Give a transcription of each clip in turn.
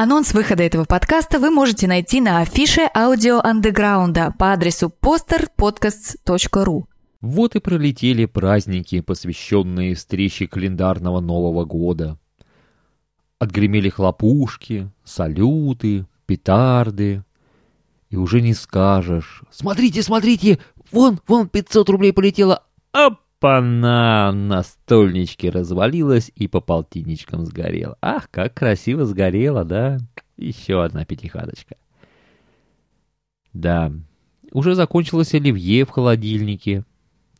Анонс выхода этого подкаста вы можете найти на афише аудио андеграунда по адресу posterpodcasts.ru. Вот и пролетели праздники, посвященные встрече календарного Нового года. Отгремели хлопушки, салюты, петарды. И уже не скажешь. Смотрите, смотрите, вон, вон 500 рублей полетело. Опа-на! На стольничке развалилась и по полтинничкам сгорела. Ах, как красиво сгорела, да? Еще одна пятихаточка. Да, уже закончилось оливье в холодильнике.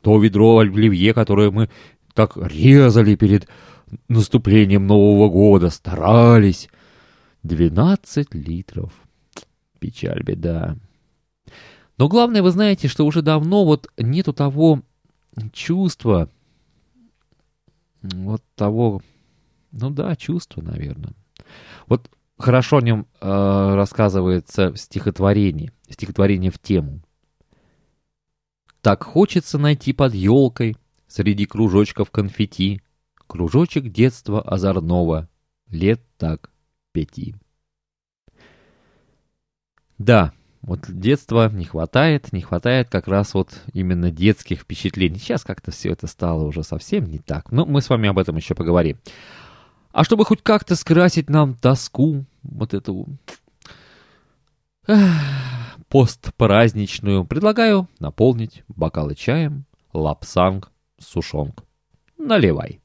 То ведро оливье, которое мы так резали перед наступлением Нового года, старались. Двенадцать литров. Печаль, беда. Но главное, вы знаете, что уже давно вот нету того чувства, вот того, ну да, чувства, наверное. Вот хорошо о нем э, рассказывается в стихотворении, стихотворение в тему. Так хочется найти под елкой среди кружочков конфетти кружочек детства озорного, лет так пяти. Да, вот детства не хватает, не хватает как раз вот именно детских впечатлений. Сейчас как-то все это стало уже совсем не так. Но мы с вами об этом еще поговорим. А чтобы хоть как-то скрасить нам тоску, вот эту постпраздничную, предлагаю наполнить бокалы чаем лапсанг сушонг. Наливай.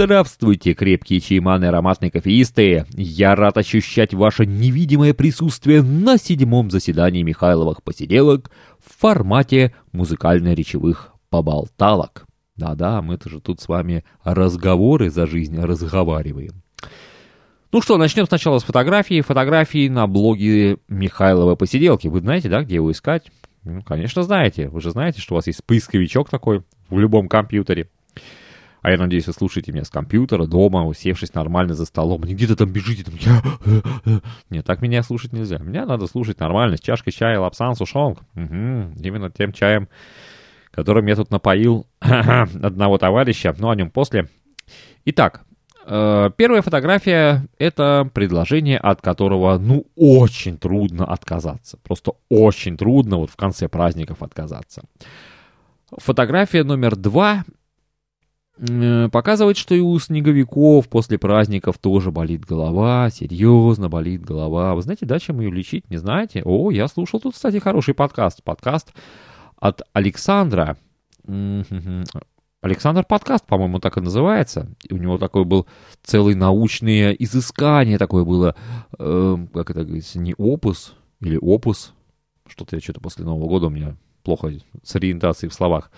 Здравствуйте, крепкие чайманы ароматные кофеисты! Я рад ощущать ваше невидимое присутствие на седьмом заседании Михайловых посиделок в формате музыкально-речевых поболталок. Да-да, мы-то же тут с вами разговоры за жизнь разговариваем. Ну что, начнем сначала с фотографии. Фотографии на блоге Михайлова посиделки. Вы знаете, да, где его искать? Ну, конечно, знаете. Вы же знаете, что у вас есть поисковичок такой в любом компьютере. А я надеюсь, вы слушаете меня с компьютера, дома, усевшись нормально за столом. Не где-то там бежите, там, я... Э, э». Нет, так меня слушать нельзя. Меня надо слушать нормально, с чашкой чая, лапсан, сушонг. Угу, именно тем чаем, которым я тут напоил одного товарища, но о нем после. Итак, э, первая фотография — это предложение, от которого, ну, очень трудно отказаться. Просто очень трудно вот в конце праздников отказаться. Фотография номер два показывает, что и у снеговиков после праздников тоже болит голова, серьезно болит голова. Вы знаете, да, чем ее лечить, не знаете? О, я слушал тут, кстати, хороший подкаст. Подкаст от Александра. Александр подкаст, по-моему, так и называется. У него такой был целый научное изыскание такое было, э, как это говорится, не опус или опус. Что-то я что-то после Нового года у меня плохо с ориентацией в словах.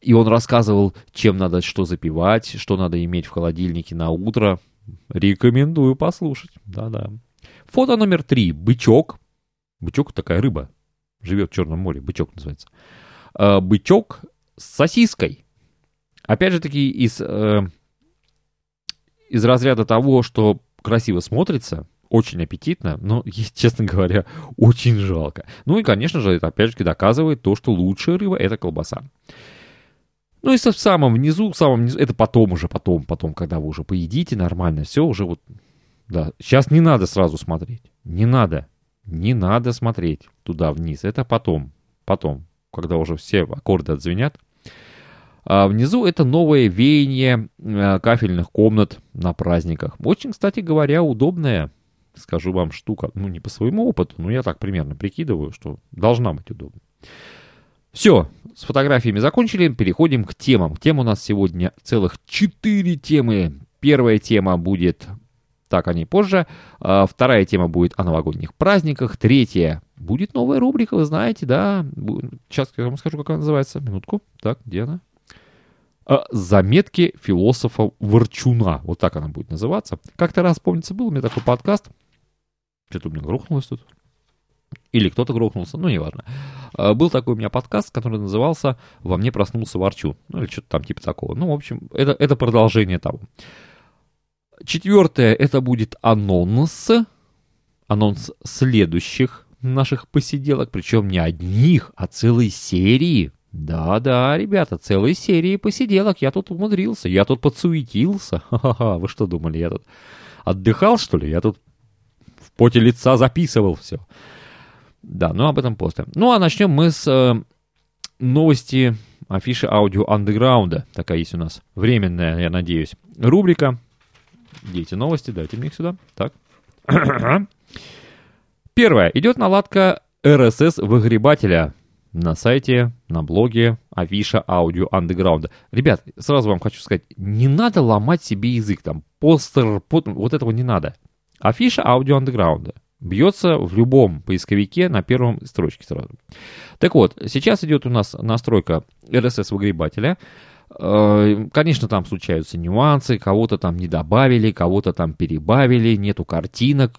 И он рассказывал, чем надо что запивать, что надо иметь в холодильнике на утро. Рекомендую послушать. Да-да. Фото номер три. Бычок. Бычок такая рыба. Живет в Черном море. Бычок называется. Э, бычок с сосиской. Опять же таки из, э, из разряда того, что красиво смотрится, очень аппетитно, но, честно говоря, очень жалко. Ну и, конечно же, это опять же доказывает то, что лучшая рыба – это колбаса. Ну, если в самом внизу, в самом внизу, это потом уже, потом, потом, когда вы уже поедите нормально, все уже вот, да. Сейчас не надо сразу смотреть, не надо, не надо смотреть туда вниз, это потом, потом, когда уже все аккорды отзвенят. А внизу это новое веяние э, кафельных комнат на праздниках. Очень, кстати говоря, удобная, скажу вам, штука. Ну, не по своему опыту, но я так примерно прикидываю, что должна быть удобна. Все, с фотографиями закончили, переходим к темам. Тем у нас сегодня целых четыре темы. Первая тема будет, так они позже. А, вторая тема будет о новогодних праздниках. Третья будет новая рубрика, вы знаете, да. Сейчас я вам скажу, как она называется. Минутку. Так, где она? А, Заметки философа Ворчуна. Вот так она будет называться. Как-то раз, помнится, был у меня такой подкаст. Что-то у меня грохнулось тут. Или кто-то грохнулся, ну, неважно. А, был такой у меня подкаст, который назывался «Во мне проснулся ворчу». Ну, или что-то там типа такого. Ну, в общем, это, это продолжение того. Четвертое, это будет анонс. Анонс следующих наших посиделок. Причем не одних, а целой серии. Да-да, ребята, целой серии посиделок. Я тут умудрился, я тут подсуетился. Ха-ха-ха, вы что думали, я тут отдыхал, что ли? Я тут в поте лица записывал все. Да, ну об этом после. Ну а начнем мы с э, новости афиши аудио андеграунда. Такая есть у нас временная, я надеюсь, рубрика. Где эти новости? Дайте мне их сюда. Так. Первое. Идет наладка RSS-выгребателя на сайте, на блоге Афиша Аудио Андеграунда. Ребят, сразу вам хочу сказать, не надо ломать себе язык, там, постер, под... вот этого не надо. Афиша Аудио Андеграунда бьется в любом поисковике на первом строчке сразу. Так вот, сейчас идет у нас настройка RSS-выгребателя. Э, конечно, там случаются нюансы, кого-то там не добавили, кого-то там перебавили, нету картинок.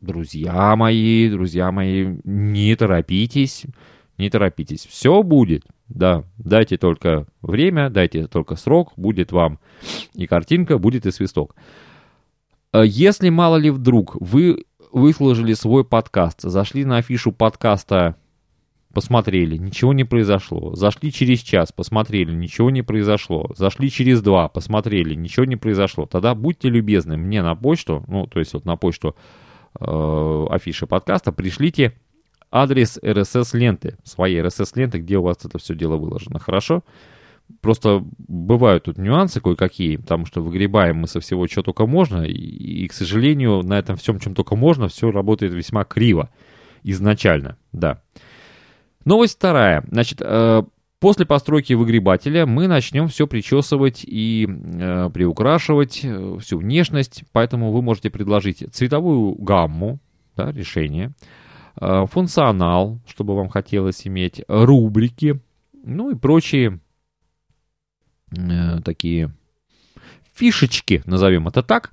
Друзья мои, друзья мои, не торопитесь, не торопитесь. Все будет, да, дайте только время, дайте только срок, будет вам и картинка, будет и свисток. Э, если мало ли вдруг вы выложили свой подкаст, зашли на афишу подкаста, посмотрели, ничего не произошло. Зашли через час, посмотрели, ничего не произошло. Зашли через два, посмотрели, ничего не произошло. Тогда будьте любезны мне на почту, ну, то есть вот на почту э, афиши подкаста, пришлите адрес RSS-ленты, своей RSS-ленты, где у вас это все дело выложено. Хорошо? Просто бывают тут нюансы кое-какие, потому что выгребаем мы со всего, что только можно, и, и, к сожалению, на этом всем, чем только можно, все работает весьма криво изначально, да. Новость вторая. Значит, э, после постройки выгребателя мы начнем все причесывать и э, приукрашивать, э, всю внешность, поэтому вы можете предложить цветовую гамму, да, решение, э, функционал, чтобы вам хотелось иметь, рубрики, ну и прочие э, такие фишечки, назовем это так.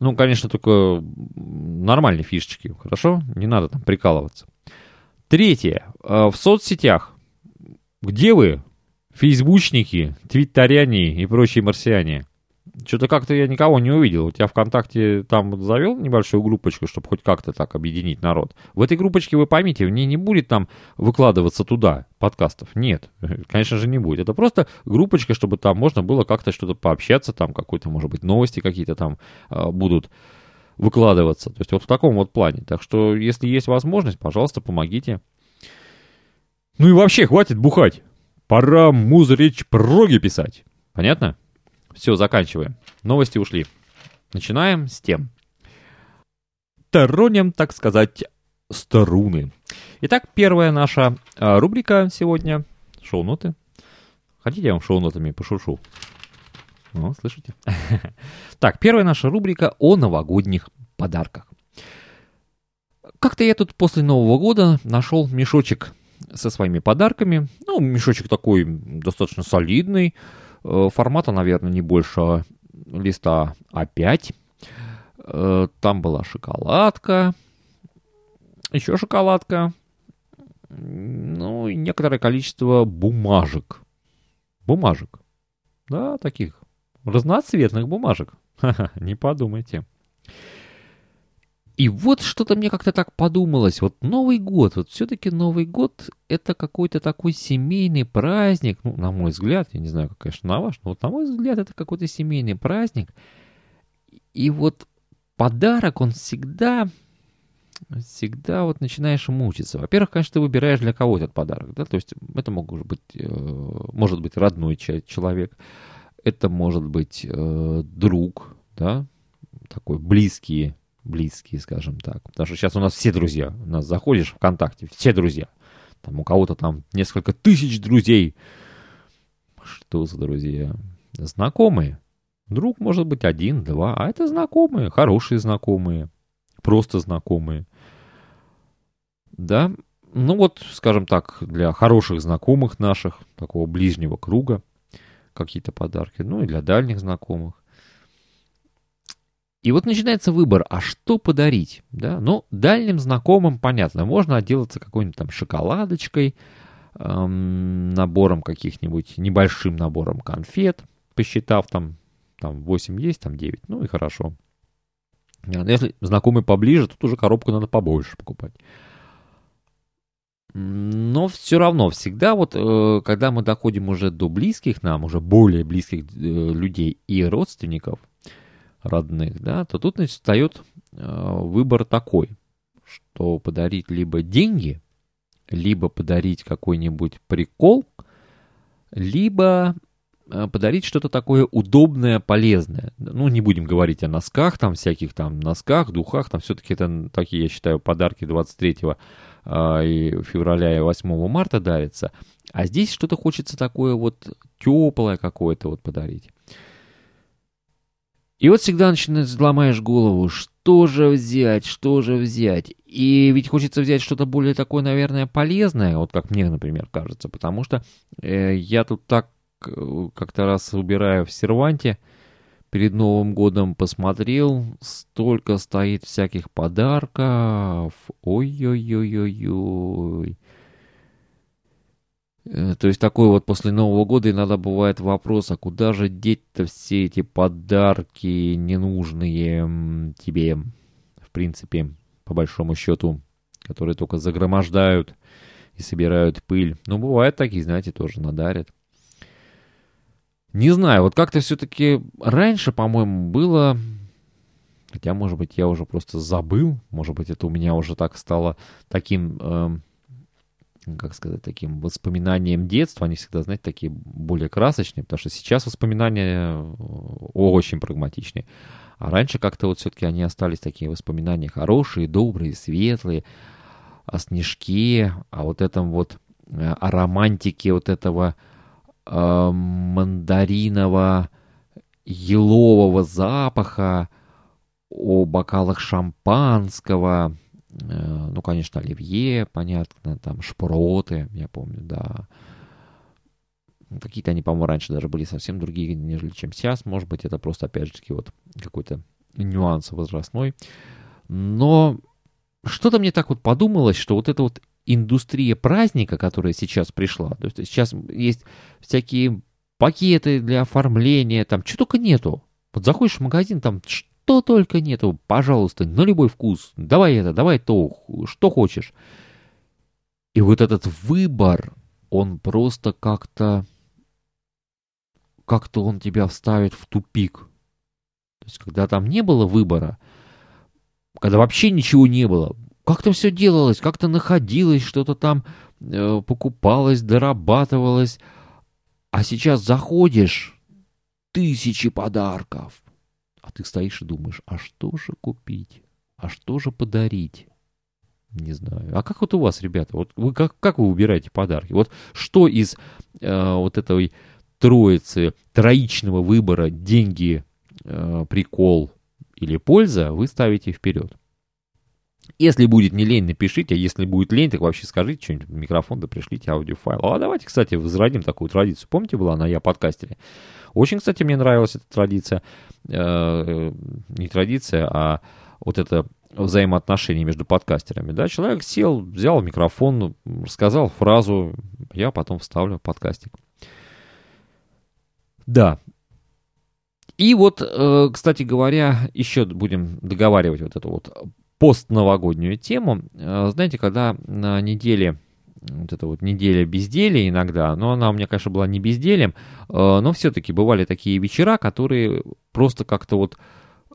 Ну, конечно, только нормальные фишечки, хорошо? Не надо там прикалываться. Третье. Э, в соцсетях. Где вы? Фейсбучники, твиттеряне и прочие марсиане. Что-то как-то я никого не увидел. У тебя ВКонтакте там завел небольшую группочку, чтобы хоть как-то так объединить народ. В этой группочке, вы поймите, в ней не будет там выкладываться туда подкастов. Нет, конечно же не будет. Это просто группочка, чтобы там можно было как-то что-то пообщаться, там какой-то, может быть, новости какие-то там э, будут выкладываться. То есть вот в таком вот плане. Так что, если есть возможность, пожалуйста, помогите. Ну и вообще, хватит бухать. Пора музречь проги писать. Понятно? Все, заканчиваем. Новости ушли. Начинаем с тем. Тороним, так сказать, струны. Итак, первая наша а, рубрика сегодня. Шоу-ноты. Хотите, я вам шоу-нотами пошушу? О, слышите? Так, первая наша рубрика о новогодних подарках. Как-то я тут после Нового года нашел мешочек со своими подарками. Ну, мешочек такой достаточно солидный. Э, формата, наверное, не больше листа А5. Э, там была шоколадка. Еще шоколадка. Ну, и некоторое количество бумажек. Бумажек. Да, таких разноцветных бумажек. Ха-ха, не подумайте. И вот что-то мне как-то так подумалось. Вот Новый год, вот все-таки Новый год это какой-то такой семейный праздник. Ну, на мой взгляд, я не знаю, как, конечно, на ваш, но вот на мой взгляд это какой-то семейный праздник. И вот подарок, он всегда, всегда вот начинаешь мучиться. Во-первых, конечно, ты выбираешь для кого этот подарок, да, то есть это может быть, э, может быть родной человек, это может быть э, друг, да, такой близкий близкие, скажем так. Потому что сейчас у нас все друзья. У нас заходишь в ВКонтакте, все друзья. Там у кого-то там несколько тысяч друзей. Что за друзья? Знакомые. Друг может быть один, два, а это знакомые, хорошие знакомые, просто знакомые. Да, ну вот, скажем так, для хороших знакомых наших, такого ближнего круга, какие-то подарки, ну и для дальних знакомых. И вот начинается выбор, а что подарить, да? Ну, дальним знакомым, понятно, можно отделаться какой-нибудь там шоколадочкой, эм, набором каких-нибудь, небольшим набором конфет, посчитав там, там 8 есть, там 9, ну и хорошо. Если знакомый поближе, тут уже коробку надо побольше покупать. Но все равно, всегда вот, э, когда мы доходим уже до близких нам, уже более близких э, людей и родственников родных, да, то тут значит, встает э, выбор такой, что подарить либо деньги, либо подарить какой-нибудь прикол, либо подарить что-то такое удобное, полезное. Ну, не будем говорить о носках, там, всяких там носках, духах, там все-таки это такие, я считаю, подарки 23 а, и февраля и 8 марта дарится. А здесь что-то хочется такое вот теплое какое-то вот подарить. И вот всегда начинаешь, ломаешь голову, что же взять, что же взять. И ведь хочется взять что-то более такое, наверное, полезное, вот как мне, например, кажется, потому что э, я тут так э, как-то раз убираю в серванте, перед Новым годом посмотрел, столько стоит всяких подарков. Ой-ой-ой-ой-ой. Э, то есть такой вот после Нового года иногда бывает вопрос, а куда же деть-то все эти подарки ненужные тебе, в принципе, по большому счету, которые только загромождают и собирают пыль. Ну, бывают такие, знаете, тоже надарят. Не знаю, вот как-то все-таки раньше, по-моему, было... Хотя, может быть, я уже просто забыл. Может быть, это у меня уже так стало таким... Э, как сказать, таким воспоминанием детства, они всегда, знаете, такие более красочные, потому что сейчас воспоминания э, очень прагматичные. А раньше как-то вот все-таки они остались такие воспоминания хорошие, добрые, светлые, о снежке, о вот этом вот, э, о романтике вот этого э, мандаринового елового запаха, о бокалах шампанского, ну, конечно, оливье, понятно, там шпроты, я помню, да. Какие-то они, по-моему, раньше даже были совсем другие, нежели чем сейчас. Может быть, это просто, опять же таки, вот какой-то нюанс возрастной. Но что-то мне так вот подумалось, что вот это вот индустрия праздника, которая сейчас пришла. То есть сейчас есть всякие пакеты для оформления, там что только нету. Вот заходишь в магазин, там что только нету, пожалуйста, на любой вкус. Давай это, давай то, что хочешь. И вот этот выбор, он просто как-то, как-то он тебя вставит в тупик. То есть, когда там не было выбора, когда вообще ничего не было, как-то все делалось, как-то находилось, что-то там э, покупалось, дорабатывалось. А сейчас заходишь, тысячи подарков. А ты стоишь и думаешь, а что же купить? А что же подарить? Не знаю. А как вот у вас, ребята? Вот вы как, как вы выбираете подарки? Вот что из э, вот этой троицы, троичного выбора деньги, э, прикол или польза вы ставите вперед? Если будет не лень, напишите, а если будет лень, так вообще скажите что-нибудь в микрофон, да пришлите аудиофайл. А давайте, кстати, возродим такую традицию. Помните, была на Я подкастере? Очень, кстати, мне нравилась эта традиция. Э, не традиция, а вот это взаимоотношения между подкастерами. Да? Человек сел, взял микрофон, сказал фразу, я потом вставлю подкастик. Да. И вот, э, кстати говоря, еще будем договаривать вот эту вот постновогоднюю тему. Э, знаете, когда на неделе вот эта вот неделя безделия иногда, но она у меня, конечно, была не безделием, э, но все-таки бывали такие вечера, которые просто как-то вот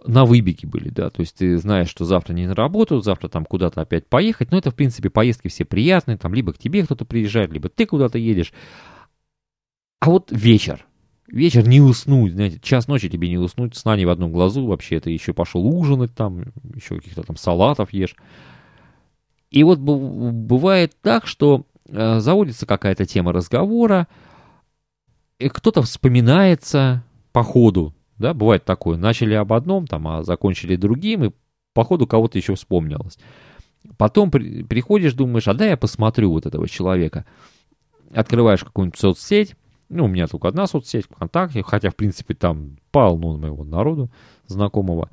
на выбеге были, да, то есть ты знаешь, что завтра не на работу, завтра там куда-то опять поехать, но это, в принципе, поездки все приятные, там либо к тебе кто-то приезжает, либо ты куда-то едешь, а вот вечер, вечер не уснуть, знаете, час ночи тебе не уснуть, сна не в одном глазу, вообще ты еще пошел ужинать там, еще каких-то там салатов ешь. И вот бывает так, что э, заводится какая-то тема разговора, кто-то вспоминается по ходу, да, бывает такое, начали об одном, там, а закончили другим, и по ходу кого-то еще вспомнилось. Потом при, приходишь, думаешь, а да я посмотрю вот этого человека. Открываешь какую-нибудь соцсеть, ну, у меня только одна соцсеть ВКонтакте, хотя, в принципе, там полно моего народу знакомого.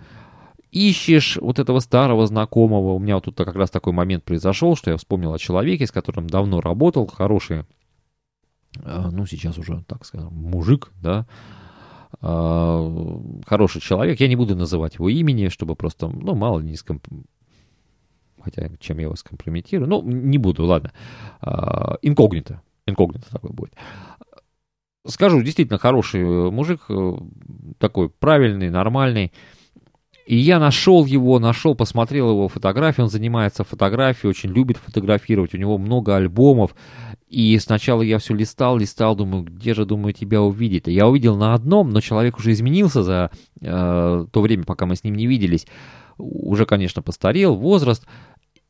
ищешь вот этого старого знакомого. У меня вот тут как раз такой момент произошел, что я вспомнил о человеке, с которым давно работал, хороший, э, ну, сейчас уже, так скажем, мужик, да, э, хороший человек. Я не буду называть его имени, чтобы просто, ну, мало ли не скомп... Хотя, чем я его скомпрометирую. Ну, не буду, ладно. Э, инкогнито. Инкогнито такой будет. Скажу, действительно хороший мужик, такой правильный, нормальный. И я нашел его, нашел, посмотрел его фотографии, он занимается фотографией, очень любит фотографировать, у него много альбомов. И сначала я все листал, листал, думаю, где же, думаю, тебя увидеть. Я увидел на одном, но человек уже изменился за э, то время, пока мы с ним не виделись. Уже, конечно, постарел, возраст.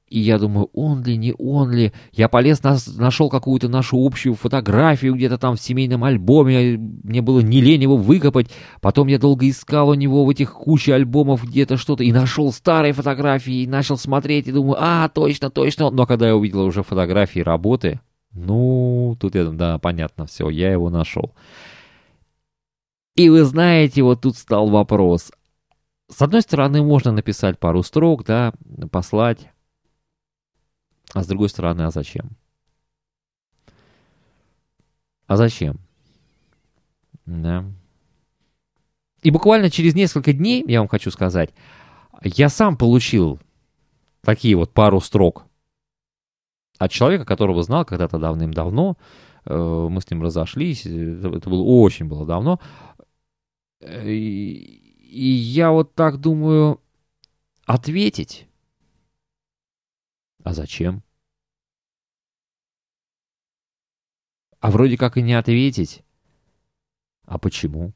И я думаю, он ли, не он ли. Я полез, нас, нашел какую-то нашу общую фотографию где-то там в семейном альбоме. Мне было не лень его выкопать. Потом я долго искал у него в этих куче альбомов где-то что-то. И нашел старые фотографии. И начал смотреть. И думаю, а, точно, точно. Но когда я увидел уже фотографии работы, ну, тут я, да, понятно, все, я его нашел. И вы знаете, вот тут стал вопрос. С одной стороны, можно написать пару строк, да, послать а с другой стороны, а зачем? А зачем? Да. И буквально через несколько дней, я вам хочу сказать, я сам получил такие вот пару строк от человека, которого знал когда-то давным-давно. Э, мы с ним разошлись, это было очень было давно. И, и я вот так думаю, ответить а зачем? А вроде как и не ответить. А почему?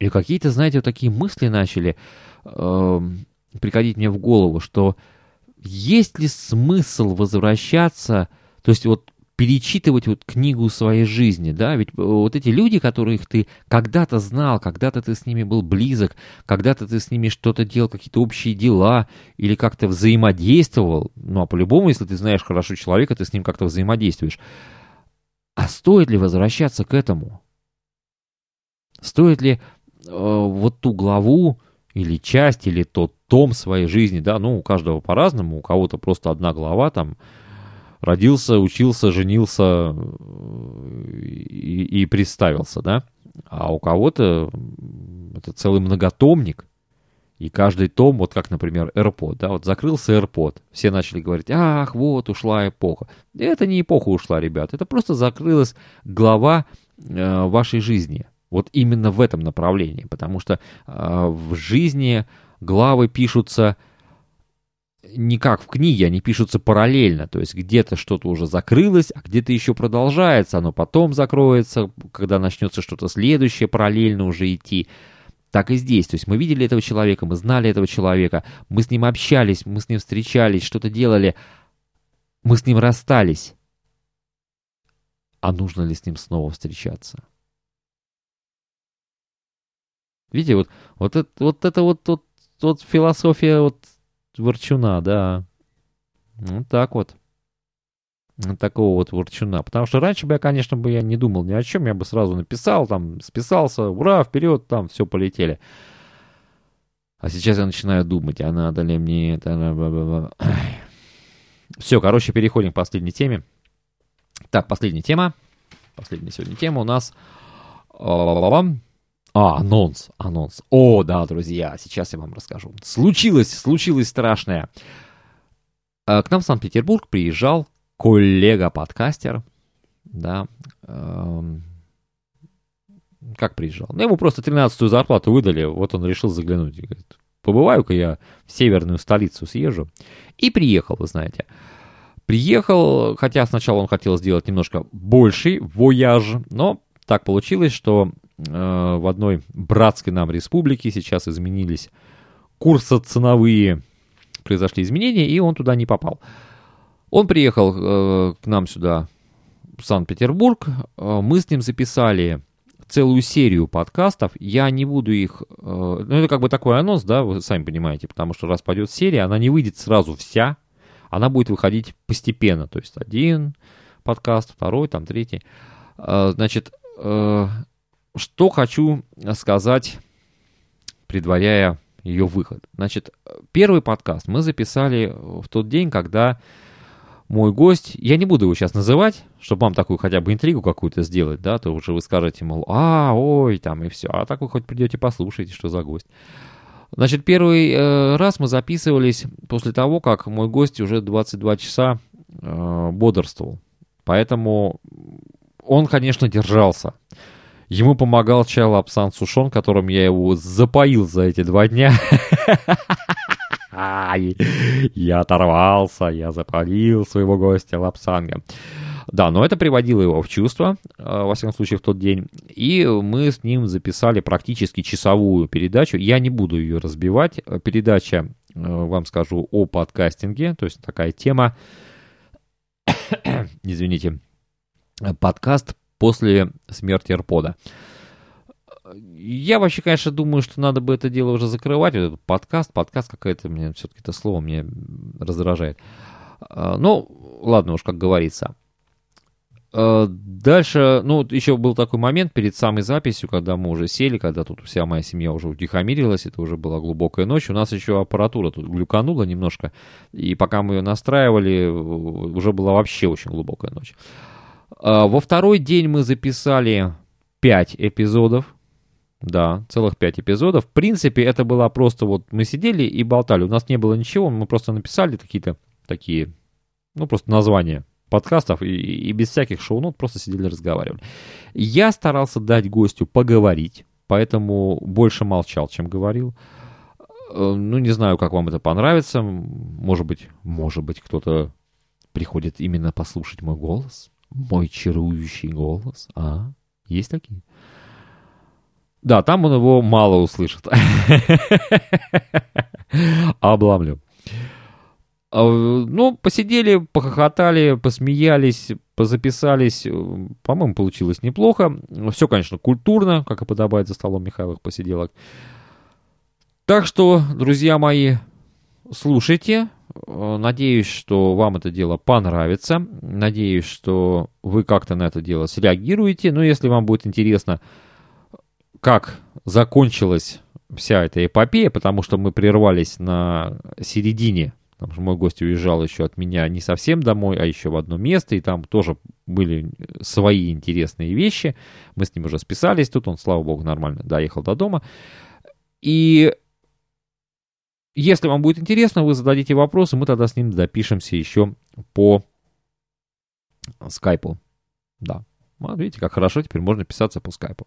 И какие-то, знаете, вот такие мысли начали э, приходить мне в голову, что есть ли смысл возвращаться, то есть вот перечитывать вот книгу своей жизни, да, ведь э, вот эти люди, которых ты когда-то знал, когда-то ты с ними был близок, когда-то ты с ними что-то делал, какие-то общие дела или как-то взаимодействовал, ну а по-любому, если ты знаешь хорошо человека, ты с ним как-то взаимодействуешь. А стоит ли возвращаться к этому? Стоит ли э, вот ту главу или часть, или тот том своей жизни, да, ну у каждого по-разному, у кого-то просто одна глава там, родился, учился, женился э, и, и представился, да? А у кого-то это целый многотомник, и каждый том, вот как, например, AirPod, да, вот закрылся AirPod, все начали говорить, ах, вот, ушла эпоха. Это не эпоха ушла, ребят, это просто закрылась глава э, вашей жизни. Вот именно в этом направлении, потому что э, в жизни главы пишутся не как в книге, они пишутся параллельно, то есть где-то что-то уже закрылось, а где-то еще продолжается, оно потом закроется, когда начнется что-то следующее параллельно уже идти. Так и здесь, то есть мы видели этого человека, мы знали этого человека, мы с ним общались, мы с ним встречались, что-то делали, мы с ним расстались. А нужно ли с ним снова встречаться? Видите, вот, вот, это, вот это вот, вот, вот философия вот ворчуна, да. Вот так вот. Вот такого вот ворчуна. Потому что раньше бы я, конечно, бы я не думал ни о чем. Я бы сразу написал, там, списался, ура, вперед, там, все, полетели. А сейчас я начинаю думать, а надо ли мне это... Все, короче, переходим к последней теме. Так, последняя тема. Последняя сегодня тема у нас... А, анонс, анонс. О, да, друзья, сейчас я вам расскажу. Случилось, случилось страшное. Э, к нам в Санкт-Петербург приезжал коллега-подкастер, да, эм, как приезжал? Ну, ему просто 13-ю зарплату выдали, вот он решил заглянуть. Говорит, побываю-ка я в северную столицу съезжу. И приехал, вы знаете. Приехал, хотя сначала он хотел сделать немножко больший вояж, но так получилось, что в одной братской нам республике. Сейчас изменились курсы ценовые, произошли изменения, и он туда не попал. Он приехал э, к нам сюда, в Санкт-Петербург, э, мы с ним записали целую серию подкастов, я не буду их... Э, ну, это как бы такой анонс, да, вы сами понимаете, потому что раз пойдет серия, она не выйдет сразу вся, она будет выходить постепенно, то есть один подкаст, второй, там, третий. Э, значит, э, что хочу сказать предваряя ее выход. Значит, первый подкаст мы записали в тот день, когда мой гость, я не буду его сейчас называть, чтобы вам такую хотя бы интригу какую-то сделать, да, то уже вы скажете, мол, а, ой, там и все, а так вы хоть придете послушаете, что за гость. Значит, первый э, раз мы записывались после того, как мой гость уже 22 часа э, бодрствовал. Поэтому он, конечно, держался. Ему помогал чай Лапсан Сушон, которым я его запоил за эти два дня. Я оторвался, я запалил своего гостя Лапсанга. Да, но это приводило его в чувство, э, во всяком случае, в тот день. И мы с ним записали практически часовую передачу. Я не буду ее разбивать. Передача, э, вам скажу, о подкастинге. То есть такая тема, извините, подкаст после смерти AirPod. Я вообще, конечно, думаю, что надо бы это дело уже закрывать. Вот этот подкаст, подкаст какое-то, мне все-таки это слово мне раздражает. А, ну, ладно уж, как говорится. А, дальше, ну, еще был такой момент перед самой записью, когда мы уже сели, когда тут вся моя семья уже утихомирилась, это уже была глубокая ночь, у нас еще аппаратура тут глюканула немножко, и пока мы ее настраивали, уже была вообще очень глубокая ночь. А, во второй день мы записали 5 эпизодов, да, целых 5 эпизодов. В принципе, это было просто вот мы сидели и болтали. У нас не было ничего, мы просто написали какие-то такие, ну, просто названия подкастов и, и без всяких шоу-нот просто сидели разговаривали. Я старался дать гостю поговорить, поэтому больше молчал, чем говорил. Э, ну, не знаю, как вам это понравится. Может быть, может быть, кто-то приходит именно послушать мой голос, мой чарующий голос, а? Есть такие? Да, там он его мало услышит. Обломлю. А, ну, посидели, похохотали, посмеялись, позаписались. По-моему, получилось неплохо. Все, конечно, культурно, как и подобает за столом Михайловых посиделок. Так что, друзья мои, слушайте. Надеюсь, что вам это дело понравится. Надеюсь, что вы как-то на это дело среагируете. Но если вам будет интересно, как закончилась вся эта эпопея, потому что мы прервались на середине Потому что мой гость уезжал еще от меня не совсем домой, а еще в одно место, и там тоже были свои интересные вещи. Мы с ним уже списались, тут он, слава богу, нормально доехал до дома. И если вам будет интересно, вы зададите вопросы, мы тогда с ним допишемся еще по скайпу. Да. Вот видите, как хорошо теперь можно писаться по скайпу.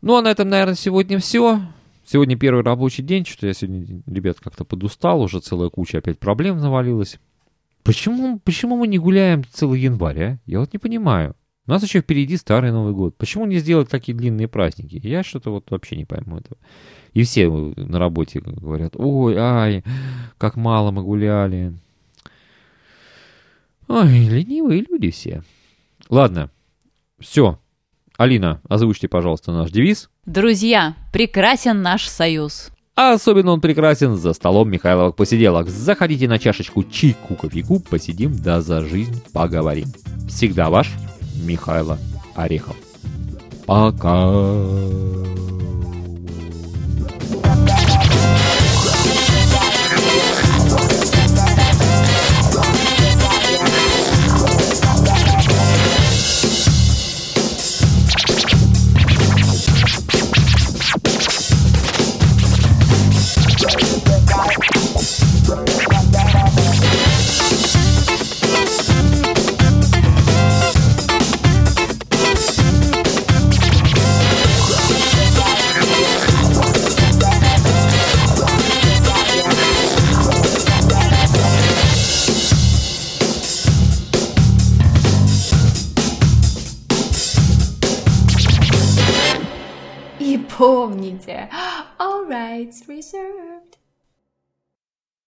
Ну, а на этом, наверное, сегодня все. Сегодня первый рабочий день, что я сегодня, ребят, как-то подустал, уже целая куча опять проблем навалилась. Почему, почему мы не гуляем целый январь, а? Я вот не понимаю. У нас еще впереди старый Новый год. Почему не сделать такие длинные праздники? Я что-то вот вообще не пойму этого. И все на работе говорят, ой, ай, как мало мы гуляли. Ой, ленивые люди все. Ладно, все. Алина, озвучьте, пожалуйста, наш девиз. Друзья, прекрасен наш союз. А особенно он прекрасен за столом Михайловых посиделок. Заходите на чашечку чайку, кофейку, посидим, да за жизнь поговорим. Всегда ваш Михайло Орехов. Пока.